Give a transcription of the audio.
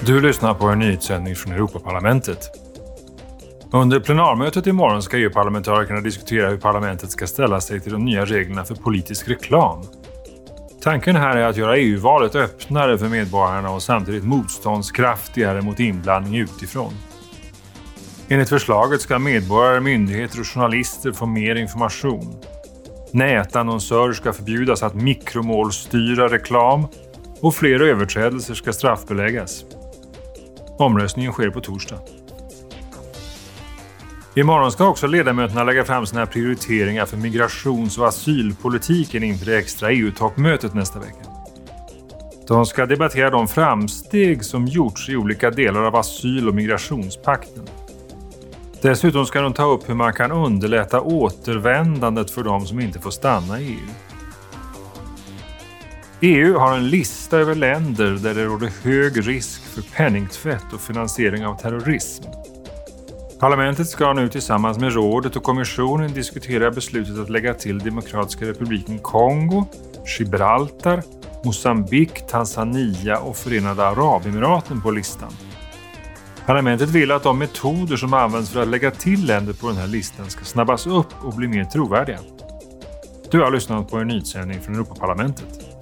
Du lyssnar på en nyhetssändning från Europaparlamentet. Under plenarmötet imorgon ska EU-parlamentarikerna diskutera hur parlamentet ska ställa sig till de nya reglerna för politisk reklam. Tanken här är att göra EU-valet öppnare för medborgarna och samtidigt motståndskraftigare mot inblandning utifrån. Enligt förslaget ska medborgare, myndigheter och journalister få mer information. Nätannonsörer ska förbjudas att mikromålstyra reklam och fler överträdelser ska straffbeläggas. Omröstningen sker på torsdag. Imorgon ska också ledamöterna lägga fram sina prioriteringar för migrations och asylpolitiken inför det extra EU-toppmötet nästa vecka. De ska debattera de framsteg som gjorts i olika delar av asyl och migrationspakten. Dessutom ska de ta upp hur man kan underlätta återvändandet för de som inte får stanna i EU. EU har en lista över länder där det råder hög risk för penningtvätt och finansiering av terrorism. Parlamentet ska nu tillsammans med rådet och kommissionen diskutera beslutet att lägga till Demokratiska republiken Kongo, Gibraltar, Mosambik, Tanzania och Förenade Arabemiraten på listan. Parlamentet vill att de metoder som används för att lägga till länder på den här listan ska snabbas upp och bli mer trovärdiga. Du har lyssnat på en nyhetssändning från Europaparlamentet.